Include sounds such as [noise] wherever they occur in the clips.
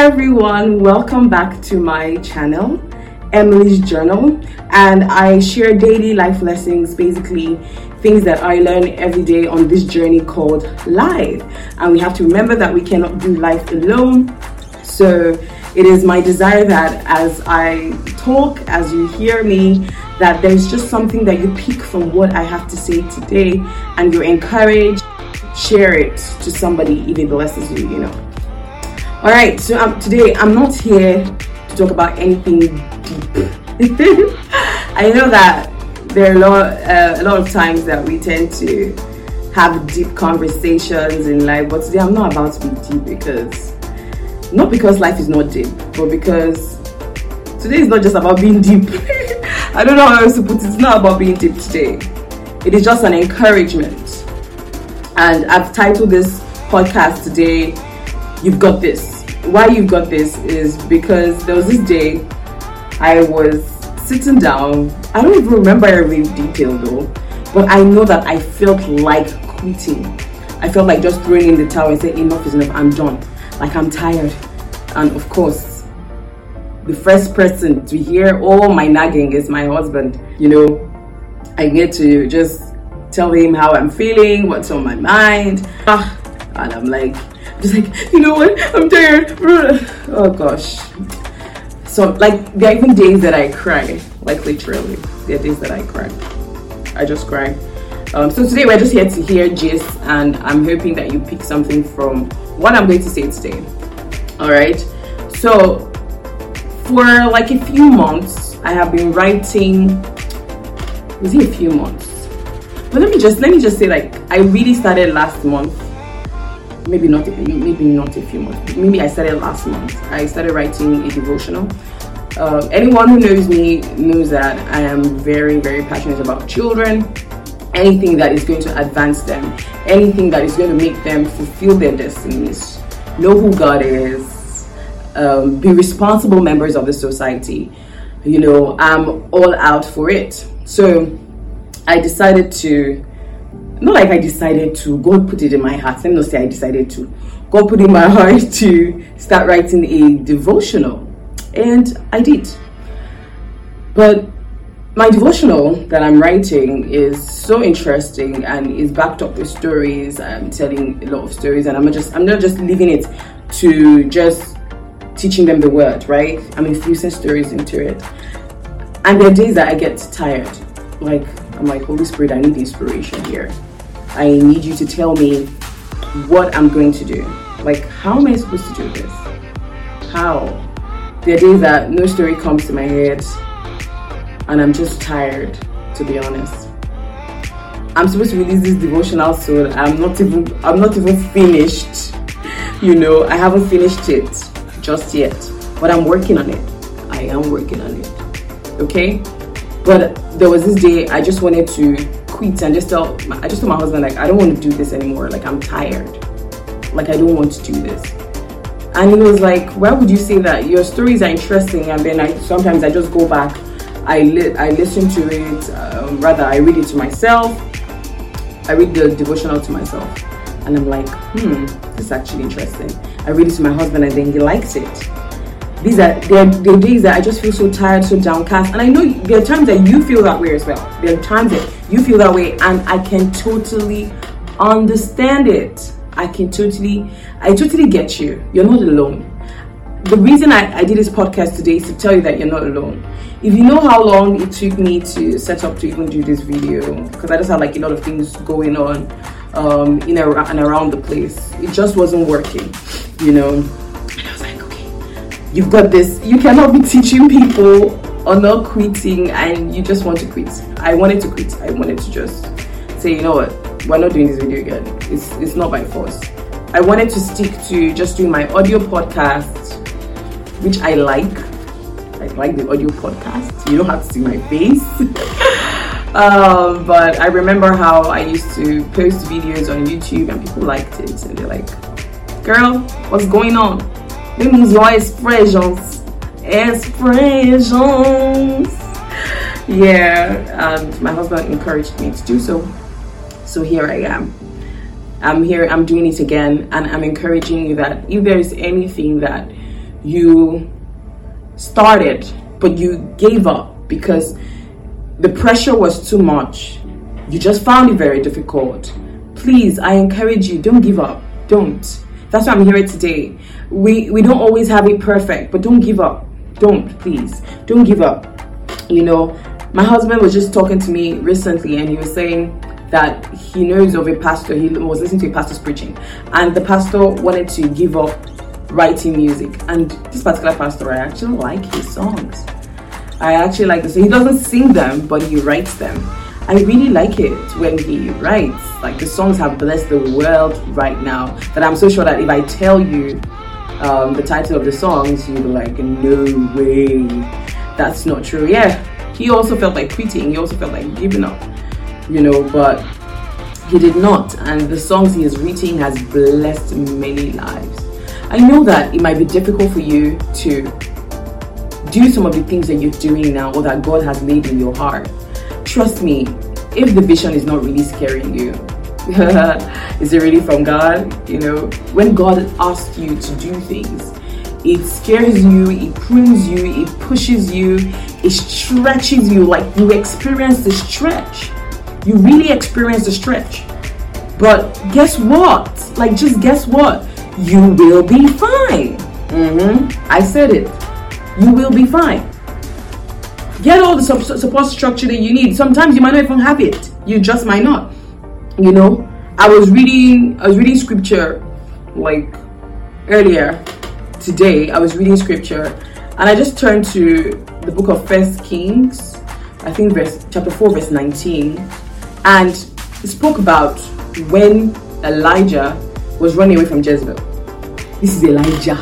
everyone, welcome back to my channel, Emily's Journal, and I share daily life lessons, basically things that I learn every day on this journey called life. And we have to remember that we cannot do life alone. So it is my desire that as I talk, as you hear me, that there's just something that you pick from what I have to say today and you're encouraged, share it to somebody it blesses you, you know. All right, so um, today I'm not here to talk about anything deep. [laughs] I know that there are a lot, uh, a lot of times that we tend to have deep conversations in life, but today I'm not about to be deep because not because life is not deep, but because today is not just about being deep. [laughs] I don't know how else to put it. It's not about being deep today. It is just an encouragement. And I've titled this podcast today you've got this. Why you've got this is because there was this day I was sitting down. I don't even remember every detail though, but I know that I felt like quitting. I felt like just throwing in the towel and saying, enough is enough, I'm done. Like I'm tired. And of course, the first person to hear all my nagging is my husband. You know, I get to just tell him how I'm feeling, what's on my mind. Ah, and I'm like, just like, you know what, I'm tired. Oh gosh. So like there are even days that I cry, like literally. There are days that I cry. I just cry. Um, so today we're just here to hear gist and I'm hoping that you pick something from what I'm going to say today. Alright. So for like a few months I have been writing was it a few months? But let me just let me just say like I really started last month maybe not maybe not a few months. Maybe i started last month. I started writing a devotional. Uh, anyone who knows me knows that i am very very passionate about children anything that is going to advance them anything that is going to make them fulfill their destinies know who god is um, be responsible members of the society. You know i'm all out for it. So i decided to not like I decided to, God put it in my heart. Let me not say I decided to. God put in my [laughs] heart to start writing a devotional. And I did. But my devotional that I'm writing is so interesting and is backed up with stories. I'm telling a lot of stories and I'm just I'm not just leaving it to just teaching them the word, right? I'm infusing stories into it. And there are days that I get tired. Like I'm like, Holy Spirit, I need inspiration here. I need you to tell me what I'm going to do. Like, how am I supposed to do this? How? There are days that no story comes to my head, and I'm just tired, to be honest. I'm supposed to release this devotional soon. I'm not even I'm not even finished. [laughs] You know, I haven't finished it just yet. But I'm working on it. I am working on it. Okay? But there was this day I just wanted to quit and just tell I just told my husband like I don't want to do this anymore. Like I'm tired. Like I don't want to do this. And he was like, "Why would you say that? Your stories are interesting." And then I sometimes I just go back, I li- I listen to it. Um, rather, I read it to myself. I read the devotional to myself, and I'm like, "Hmm, this is actually interesting." I read it to my husband, and then he likes it these are there are days that I just feel so tired, so downcast. And I know there are times that you feel that way as well. There are times that you feel that way, and I can totally understand it. I can totally, I totally get you. You're not alone. The reason I, I did this podcast today is to tell you that you're not alone. If you know how long it took me to set up to even do this video, because I just had like a lot of things going on um, in and around the place, it just wasn't working, you know and i was like okay you've got this. You cannot be teaching people or not quitting and you just want to quit. I wanted to quit. I wanted to just say, you know what, we're not doing this video again. It's it's not by force. I wanted to stick to just doing my audio podcast, which I like. I like the audio podcast. You don't have to see my face. [laughs] um, but I remember how I used to post videos on YouTube and people liked it and they're like, girl, what's going on? It means your expressions. Expressions. Yeah, and my husband encouraged me to do so. So here I am. I'm here, I'm doing it again, and I'm encouraging you that if there is anything that you started, but you gave up because the pressure was too much. You just found it very difficult. Please, I encourage you, don't give up. Don't. That's why I'm here today. We we don't always have it perfect, but don't give up. Don't, please. Don't give up. You know, my husband was just talking to me recently and he was saying that he knows of a pastor, he was listening to a pastor's preaching, and the pastor wanted to give up writing music. And this particular pastor, I actually like his songs. I actually like this. He doesn't sing them, but he writes them. I really like it when he writes. Like the songs have blessed the world right now. That I'm so sure that if I tell you um, the title of the songs, you'll be like, no way, that's not true. Yeah, he also felt like quitting. He also felt like giving up, you know, but he did not. And the songs he has written has blessed many lives. I know that it might be difficult for you to do some of the things that you're doing now or that God has laid in your heart. Trust me, if the vision is not really scaring you, [laughs] is it really from God? You know, when God asks you to do things, it scares you, it prunes you, it pushes you, it stretches you like you experience the stretch. You really experience the stretch. But guess what? Like, just guess what? you will be fine. Mm-hmm. I said it. You will be fine. Get all the support structure that you need. Sometimes you might not even have it. You just might not. You know, I was reading. I was reading scripture like earlier today. I was reading scripture, and I just turned to the book of First Kings. I think verse chapter four, verse nineteen, and it spoke about when Elijah was running away from Jezebel. This is Elijah.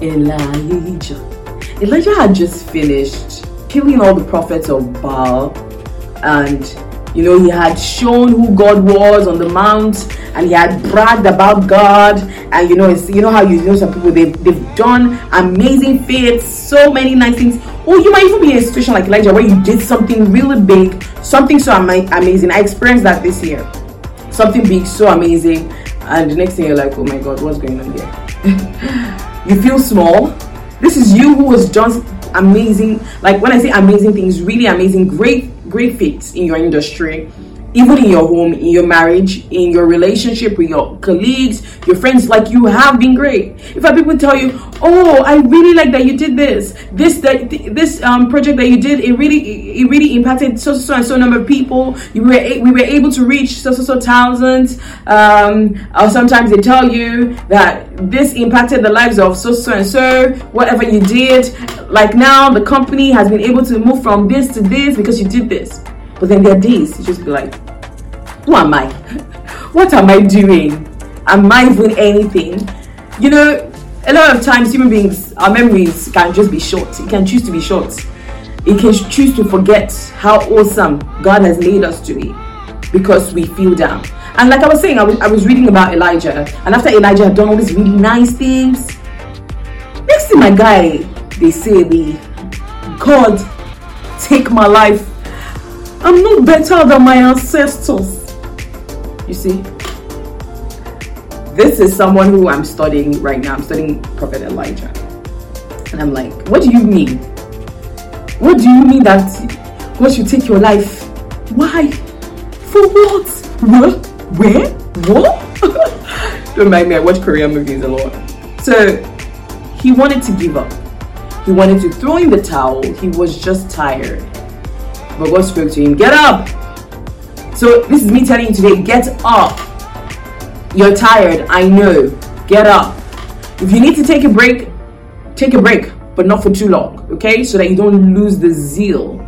Elijah. Elijah had just finished killing all the prophets of Baal and you know he had shown who God was on the mount and he had bragged about God. And you know it's you know how you know some people they've, they've done amazing feats so many nice things. Or you might even be in a situation like Elijah where you did something really big something so ama- amazing. I experienced that this year. Something big so amazing. And the next thing you're like, oh my god, what's going on here? [laughs] you feel small. This is you who has done amazing, like when I say amazing things, really amazing, great, great feats in your industry even in your home, in your marriage, in your relationship with your colleagues, your friends, like you have been great. If I people tell you, "Oh, I really like that you did this, this that this um, project that you did, it really it really impacted so so and so number of people. You were we were able to reach so so so thousands." Um, or sometimes they tell you that this impacted the lives of so so and so. Whatever you did, like now the company has been able to move from this to this because you did this but then there are days you just be like, who am I? [laughs] what am I doing? Am I even anything? You know, a lot of times human beings, our memories can just be short. It can choose to be short. It can choose to forget how awesome God has made us to be because we feel down. And like I was saying, I was, I was reading about Elijah, and after Elijah had done all these really nice things, next thing my guy, they say, the God, take my life I'm not better than my ancestors. You see, this is someone who I'm studying right now. I'm studying Prophet Elijah. And I'm like, what do you mean? What do you mean that God should take your life? Why? For what? What? Where? What? [laughs] Don't mind me, I watch Korean movies a lot. So he wanted to give up. He wanted to throw in the towel. He was just tired. But God spoke to him, Get up! So this is me telling you today, get up. You're tired, I know. Get up. If you need to take a break, take a break, but not for too long, okay? So that you don't lose the zeal.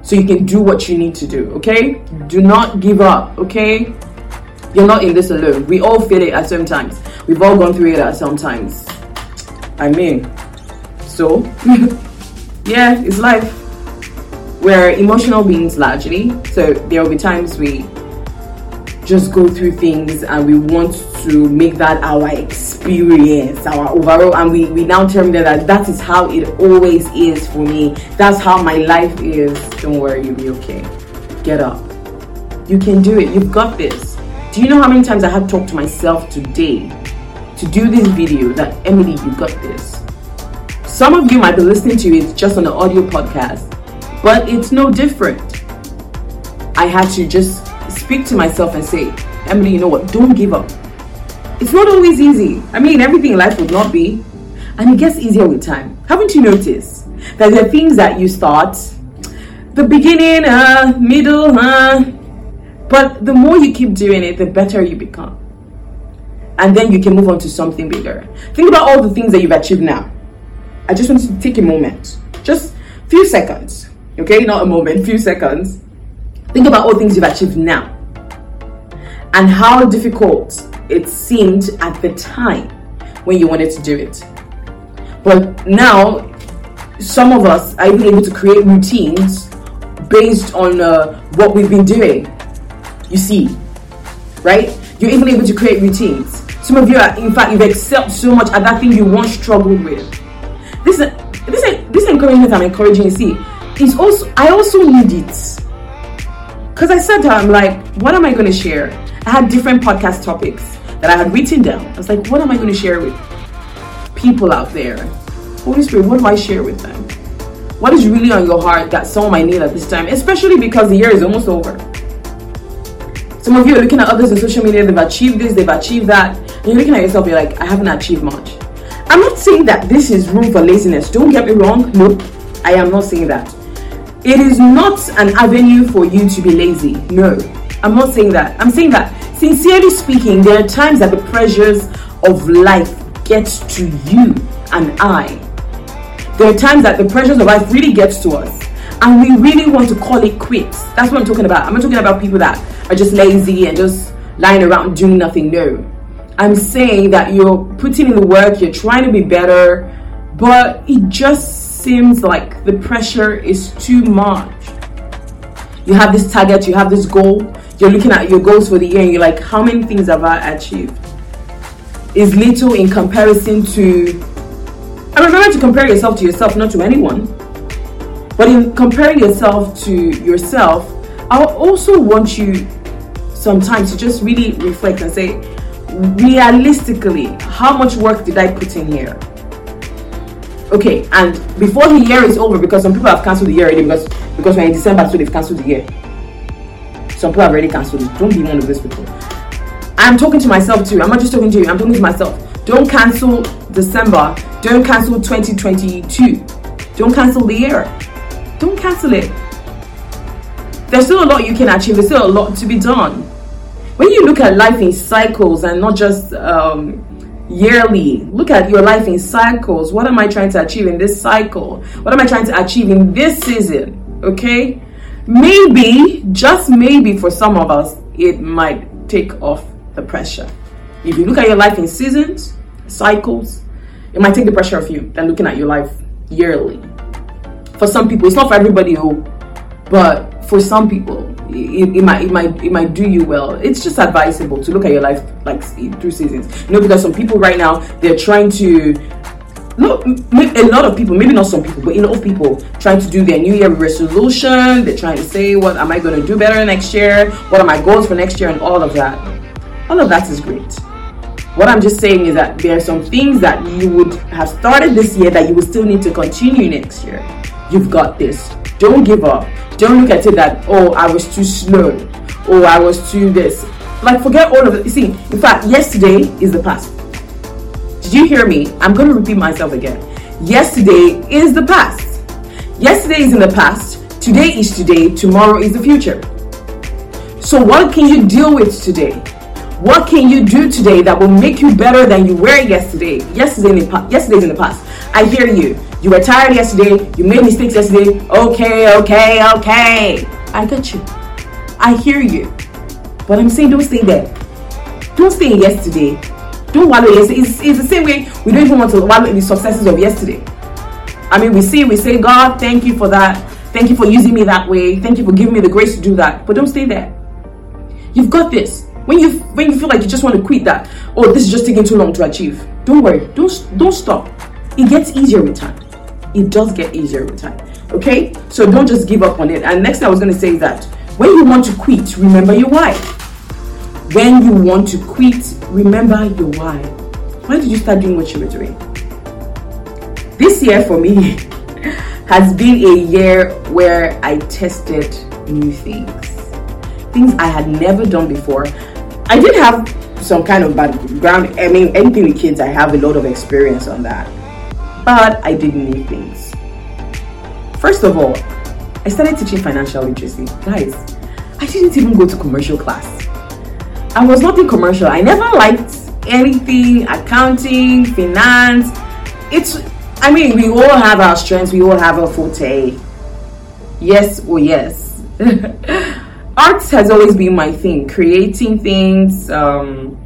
So you can do what you need to do, okay? Do not give up, okay? You're not in this alone. We all feel it at some times. We've all gone through it at some times. I mean, so [laughs] yeah, it's life we're emotional beings largely, so there will be times we just go through things and we want to make that our experience, our overall, and we, we now term that that is how it always is for me. That's how my life is. Don't worry, you'll be okay. Get up. You can do it. You've got this. Do you know how many times I had talked to myself today to do this video that Emily, you got this. Some of you might be listening to it just on the audio podcast, but it's no different. I had to just speak to myself and say, Emily, you know what? Don't give up. It's not always easy. I mean, everything in life would not be. And it gets easier with time. Haven't you noticed that are things that you start, the beginning, uh, middle, uh, but the more you keep doing it, the better you become. And then you can move on to something bigger. Think about all the things that you've achieved now. I just want to take a moment, just a few seconds, okay? Not a moment, few seconds. Think about all things you've achieved now and how difficult it seemed at the time when you wanted to do it. But now, some of us are even able to create routines based on uh, what we've been doing. You see, right? You're even able to create routines. Some of you are, in fact, you've excelled so much at that thing you once struggled with. This, is this, is this encouragement I'm encouraging you. See, is also I also need it because I said I'm like, what am I going to share? I had different podcast topics that I had written down. I was like, what am I going to share with people out there? Holy Spirit, what do I share with them? What is really on your heart that someone might need at this time? Especially because the year is almost over. Some of you are looking at others on social media, they've achieved this, they've achieved that, and you're looking at yourself, you're like, I haven't achieved much. I'm not saying that this is room for laziness. Don't get me wrong. No, I am not saying that. It is not an avenue for you to be lazy. No, I'm not saying that. I'm saying that, sincerely speaking, there are times that the pressures of life get to you and I. There are times that the pressures of life really gets to us and we really want to call it quits. That's what I'm talking about. I'm not talking about people that are just lazy and just lying around doing nothing. No. I'm saying that you're putting in the work, you're trying to be better, but it just seems like the pressure is too much. You have this target, you have this goal, you're looking at your goals for the year, and you're like, how many things have I achieved? Is little in comparison to. And remember to compare yourself to yourself, not to anyone. But in comparing yourself to yourself, I also want you sometimes to just really reflect and say, realistically, how much work did I put in here? Okay, and before the year is over, because some people have cancelled the year already because because we're in December, so they've cancelled the year. Some people have already cancelled it. Don't be one of those people. I'm talking to myself too. I'm not just talking to you. I'm talking to myself. Don't cancel December. Don't cancel 2022. Don't cancel the year. Don't cancel it. There's still a lot you can achieve. There's still a lot to be done. When you look at life in cycles and not just um, yearly. Look at your life in cycles. What am I trying to achieve in this cycle? What am I trying to achieve in this season? Okay? Maybe, just maybe for some of us, it might take off the pressure. If you look at your life in seasons, cycles, it might take the pressure off you than looking at your life yearly. For some people, it's not for everybody who, but for some people, it, it, might it might it might do you well. It's just advisable to look at your life like through seasons. You know, because some people right now they're trying to no, a lot of people, maybe not some people, but a lot of people trying to do their New Year resolution. They're trying to say, what am I going to do better next year? What are my goals for next year? And all of that. All of that is great. What I'm just saying is that there are some things that you would have started this year that you will still need to continue next year. You've got this. Don't give up. Don't look at it that, oh, I was too slow. Oh, I was too this. Like, forget all of it. You see, in fact, yesterday is the past. Did you hear me? I'm going to repeat myself again. Yesterday is the past. Yesterday is in the past. Today is today. Tomorrow is the future. So, what can you deal with today? What can you do today that will make you better than you were yesterday? Yesterday in the, yesterday's in the past. I hear you. You were tired yesterday. You made mistakes yesterday. Okay, okay, okay. I got you. I hear you. But I'm saying don't stay there. Don't stay in yesterday. Don't wallow yesterday. It's, it's the same way we don't even want to wallow in the successes of yesterday. I mean, we see, we say, God, thank you for that. Thank you for using me that way. Thank you for giving me the grace to do that. But don't stay there. You've got this. When you when you feel like you just want to quit that, oh, this is just taking too long to achieve. Don't worry. Don't don't stop. It gets easier with time it does get easier with time. Okay? So don't just give up on it. And next thing I was going to say is that when you want to quit, remember your why. When you want to quit, remember your why. Why did you start doing what you were doing? This year for me [laughs] has been a year where I tested new things. Things I had never done before. I did have some kind of background. I mean, anything with kids, I have a lot of experience on that. But I did new things. First of all, I started teaching financial literacy. Guys, I didn't even go to commercial class. I was not in commercial. I never liked anything accounting, finance. It's, I mean, we all have our strengths, we all have our forte. Yes, or oh yes. [laughs] Arts has always been my thing, creating things, um,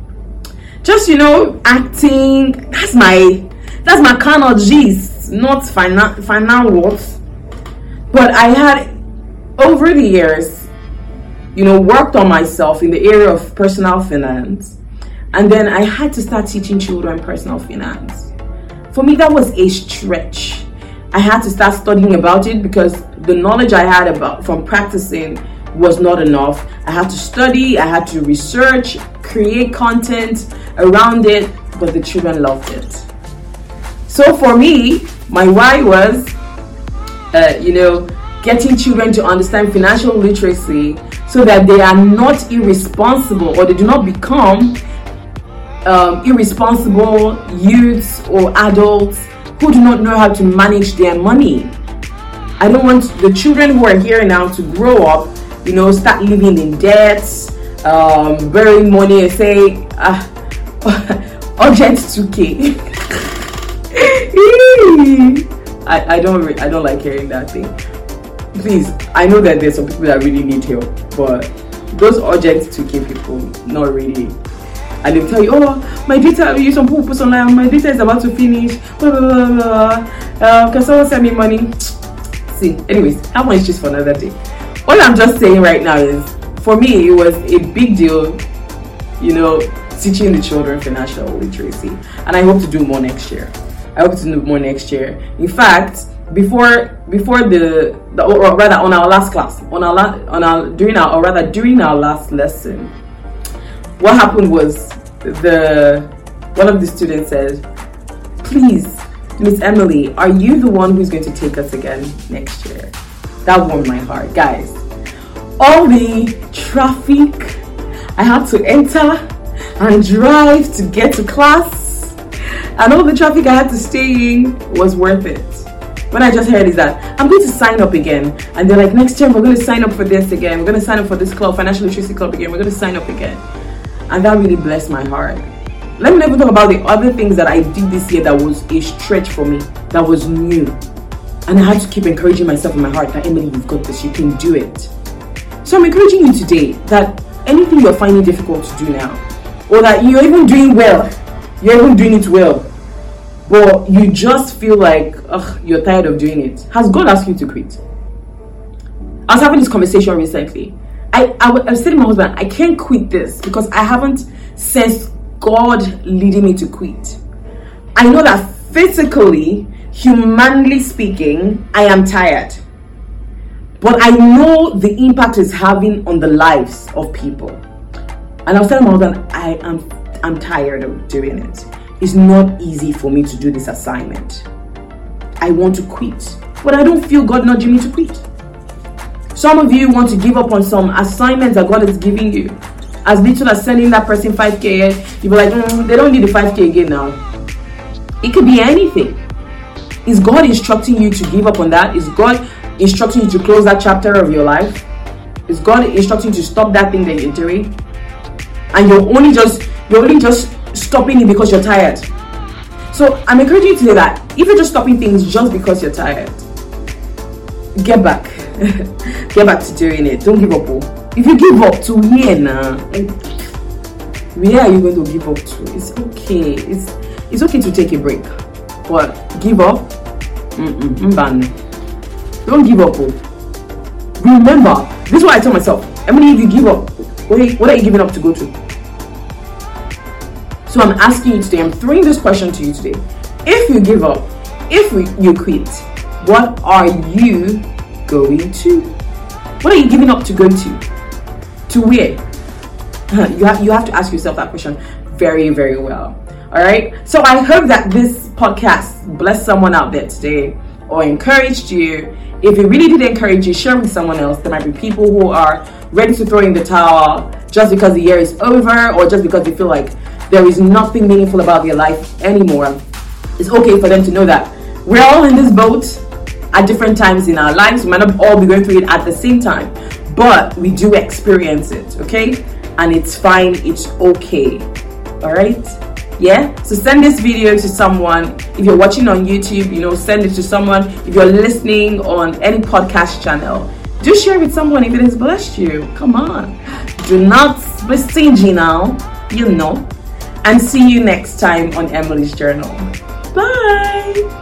just you know, acting. That's my that's my of gist, not final final worth. But I had over the years, you know, worked on myself in the area of personal finance and then I had to start teaching children personal finance. For me, that was a stretch. I had to start studying about it because the knowledge I had about from practicing was not enough. I had to study, I had to research, create content around it, but the children loved it. So for me, my why was, uh, you know, getting children to understand financial literacy so that they are not irresponsible or they do not become um, irresponsible youths or adults who do not know how to manage their money. I don't want the children who are here now to grow up, you know, start living in debts, um, money and say, ah, [laughs] urgent 2K. [laughs] [laughs] I, I don't I don't like hearing that thing. Please, I know that there's some people that really need help, but those urgent 2K people, not really and they'll tell you, oh, my data, you some people online, my data is about to finish, blah, blah, blah, blah. Uh, can someone send me money? See, anyways, that one is just for another day. All I'm just saying right now is, for me, it was a big deal, you know, teaching the children financial literacy. And I hope to do more next year. I hope to do more next year. In fact, before before the, the or rather on our last class on our on our during our or rather during our last lesson what happened was the one of the students said, "Please, Miss Emily, are you the one who's going to take us again next year?" That warmed my heart, guys. All the traffic I had to enter and drive to get to class, and all the traffic I had to stay in was worth it. When I just heard is that I'm going to sign up again, and they're like, next year we're going to sign up for this again. We're going to sign up for this club, financial literacy club again. We're going to sign up again and that really blessed my heart. Let me never talk about the other things that I did this year that was a stretch for me, that was new. And I had to keep encouraging myself in my heart that Emily, you've got this, you can do it. So I'm encouraging you today that anything you're finding difficult to do now, or that you're even doing well, you're even doing it well, but you just feel like ugh, you're tired of doing it. Has God asked you to quit? I was having this conversation recently I, I, I was telling my husband, I can't quit this because I haven't sensed God leading me to quit. I know that physically, humanly speaking, I am tired. But I know the impact it's having on the lives of people. And I was telling my husband, I am I'm tired of doing it. It's not easy for me to do this assignment. I want to quit. But I don't feel God nudging me to quit. Some of you want to give up on some assignments that God is giving you. As little as sending that person 5k, you'll be like, mm, they don't need the 5k again now. It could be anything. Is God instructing you to give up on that? Is God instructing you to close that chapter of your life? Is God instructing you to stop that thing that you're doing? And you're only just you're only just stopping it because you're tired. So I'm encouraging you to say that if you're just stopping things just because you're tired, get back. [laughs] Get back to doing it. Don't give up oh. if you give up to where now where are you going to give up to? It's okay. It's it's okay to take a break. But give up? Mm-mm, don't give up oh. remember this is what i tell myself. Emily if you give up? What are you, what are you giving up to go to so i'm asking you today i'm throwing this question to you today if you give up if you quit what are you going to? What are you giving up to go to? To where? You have, you have to ask yourself that question very, very well. All right. So I hope that this podcast blessed someone out there today or encouraged you. If it really did encourage you, share with someone else. There might be people who are ready to throw in the towel just because the year is over or just because they feel like there is nothing meaningful about their life anymore. It's okay for them to know that we're all in this boat at different times in our lives. We might not all be going through it at the same time, but we do experience it, okay? And it's fine, it's okay. All right? Yeah? So send this video to someone. If you're watching on YouTube, you know, send it to someone. If you're listening on any podcast channel, do share with someone if it has blessed you. Come on. Do not be stingy now, you know. And see you next time on Emily's Journal. Bye.